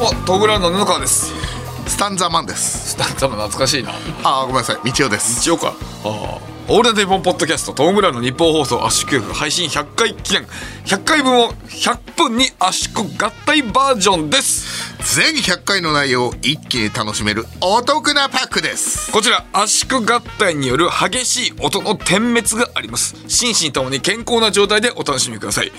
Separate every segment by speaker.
Speaker 1: うもトグラの布川です。
Speaker 2: スタンザマンです。
Speaker 1: スタンザマ懐かしいな。
Speaker 2: あーごめんなさい。道夫です。
Speaker 1: 一応か。ああ。オールナイトニッポンポッドキャストトム・ブラウンの日本放送圧縮配信100回記念。100回分を100分に圧縮合体バージョンです。
Speaker 2: 全100回の内容を一気に楽しめるお得なパックです。
Speaker 1: こちら圧縮合体による激しい音の点滅があります。心身ともに健康な状態でお楽しみください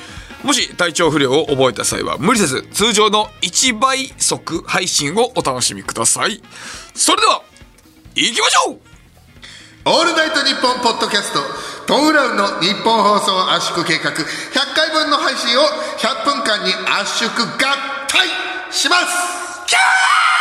Speaker 1: もし体調不良を覚えた際は無理せず通常の1倍速配信をお楽しみください。それでは行きましょう!
Speaker 2: オールナイトニッポンポッドキャストトム・ブラウンの日本放送圧縮計画100回分の配信を100分間に圧縮合体します!キャー!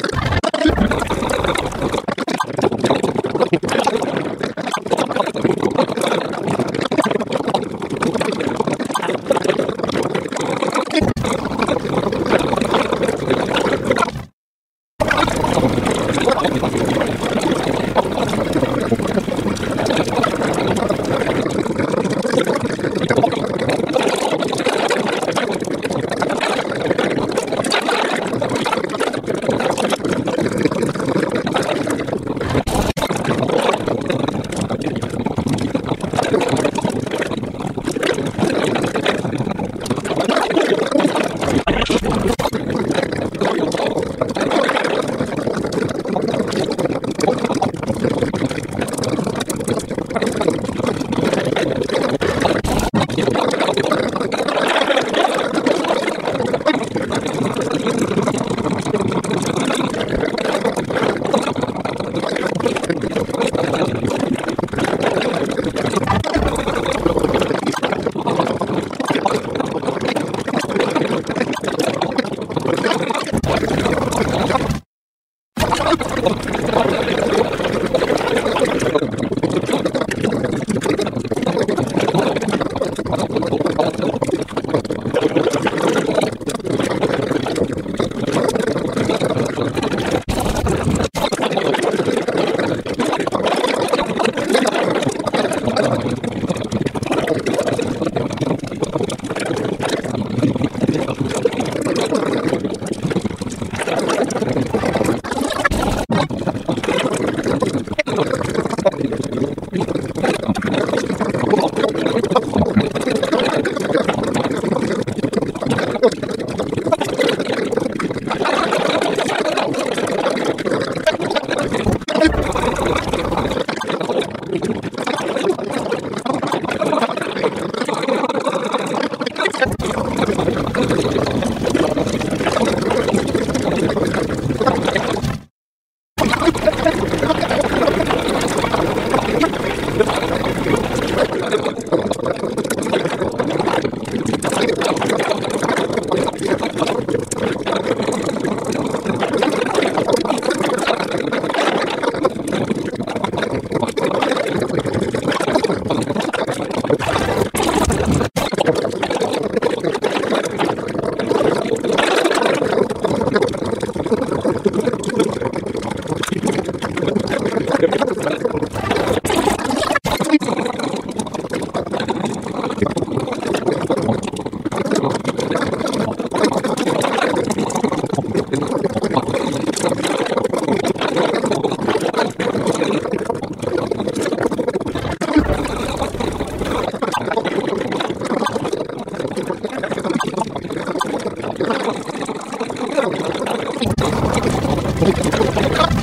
Speaker 1: よか
Speaker 2: った。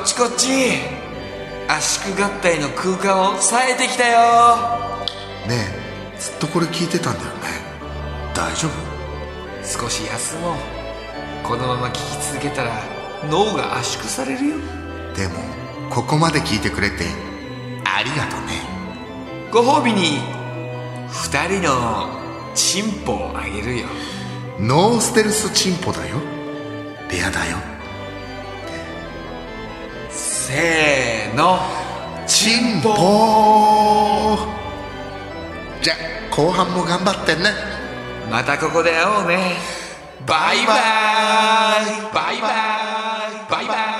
Speaker 1: っちこっち。圧縮合体の空間を冴えてきたよ。
Speaker 2: ねえずっとこれ聞いてたんだよね。大丈夫？
Speaker 1: 少し休もう。このまま聞き続けたら脳が圧縮されるよ。
Speaker 2: でもここまで聞いてくれてありがとね。
Speaker 1: ご褒美に二人のチンポをあげるよ。
Speaker 2: ノーステルスチンポだよ。レアだよ
Speaker 1: せーの
Speaker 2: チンポ。じゃ後半も頑張ってね。
Speaker 1: またここで会おうね。バイバイ。バイバイ。バイバイ。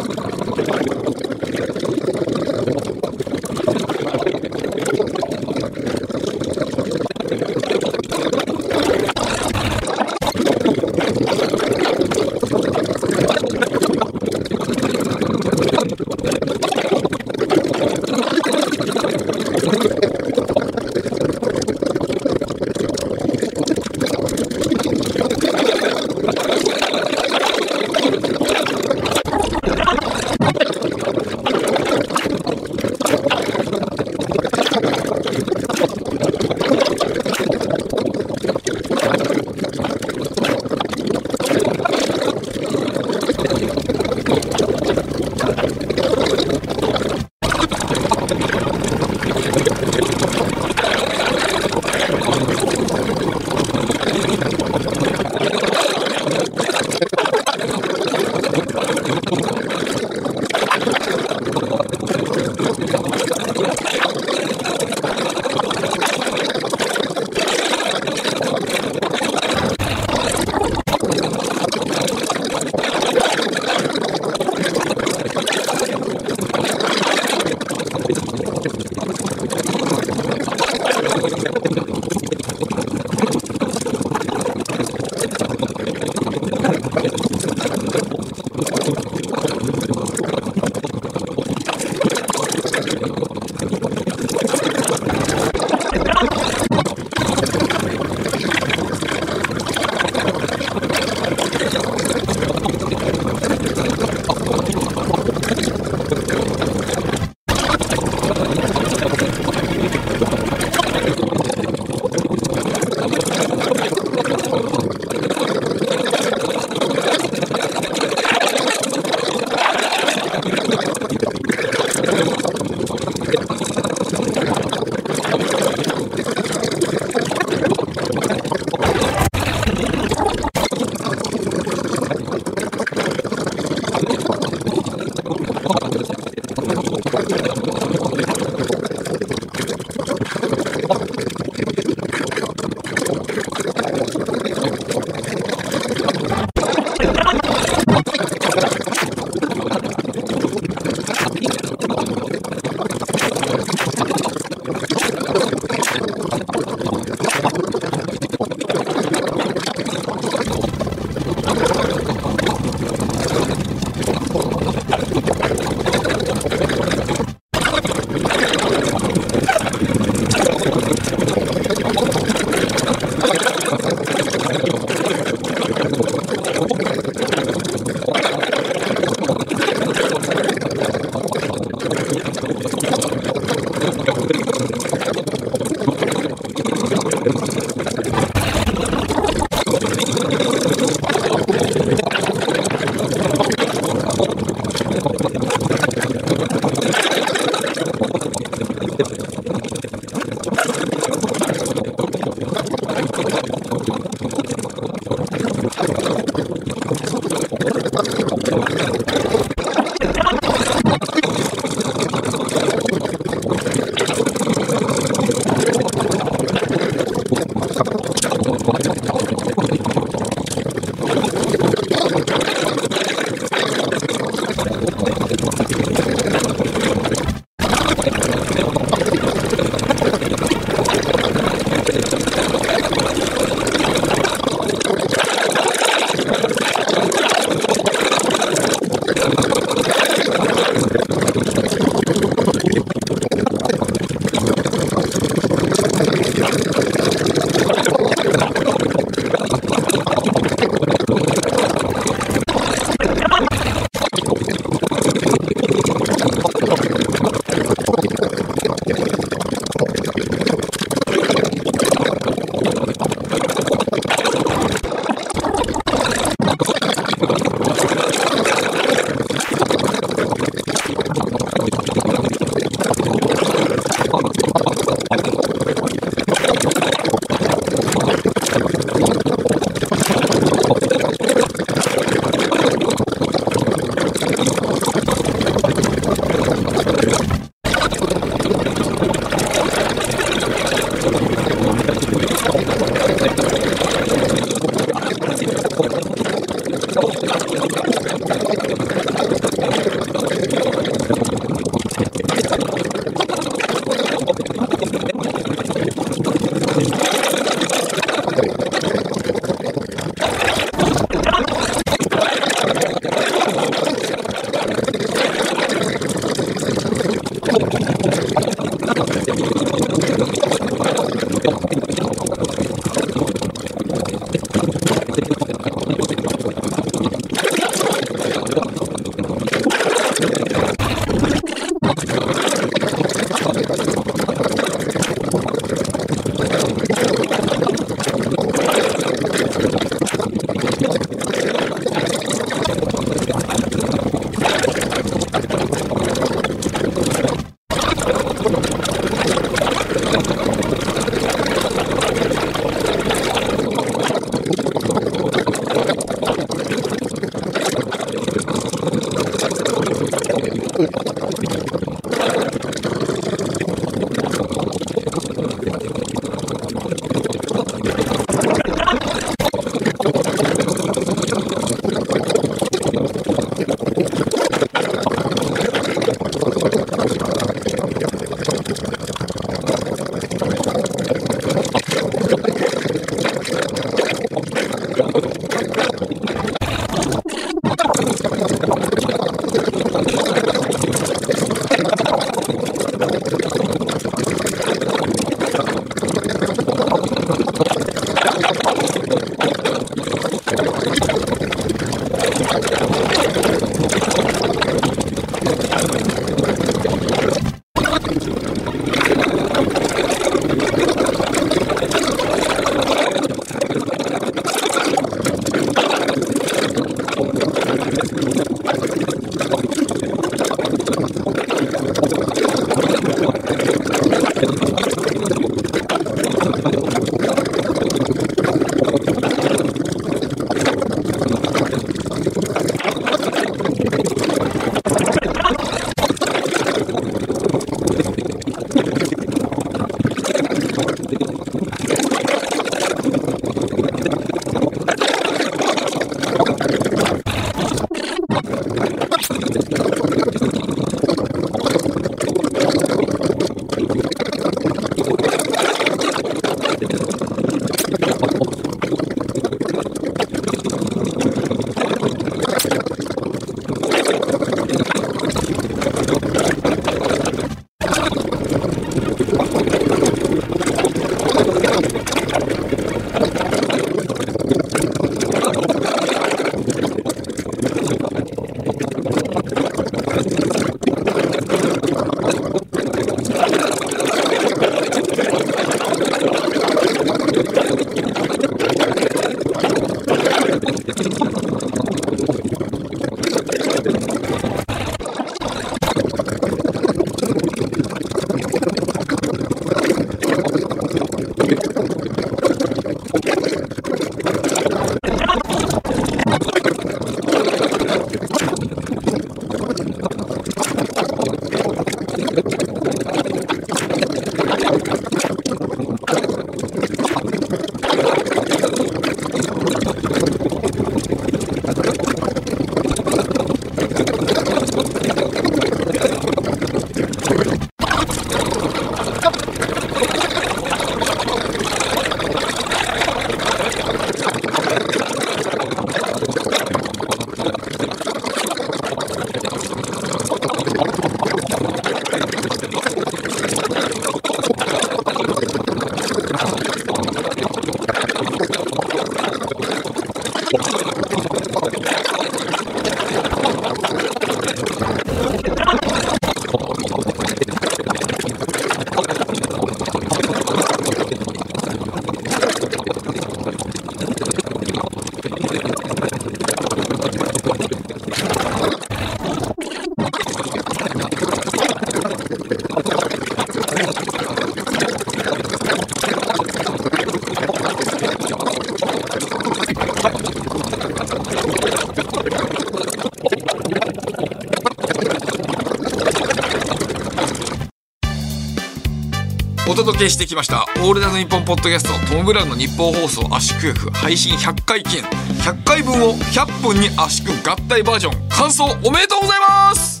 Speaker 1: 届けしてきました「オールナイトニッポン」ポッドキャストトム・ブラウンの日本放送圧縮役配信100回記念。100回分を100分に圧縮合体バージョン。感想おめでとうございます!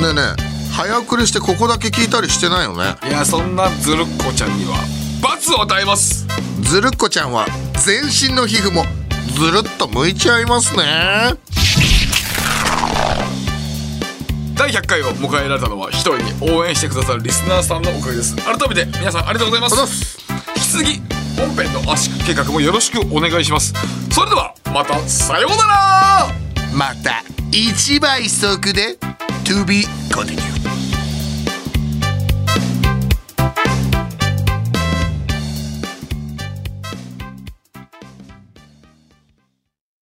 Speaker 2: ねえねえ早送りしてここだけ聞いたりしてないよね?
Speaker 1: いやそんなずるっこちゃんには罰を与えます!
Speaker 2: ずるっこちゃんは全身の皮膚もずるっと向いちゃいますね
Speaker 1: 第100回を迎えられたのは一人に応援してくださるリスナーさんのおかげです。改めて皆さんありがとうございます。引き続き本編の圧縮計画もよろしくお願いします。それではまたさようなら。
Speaker 2: また1倍速で To be continued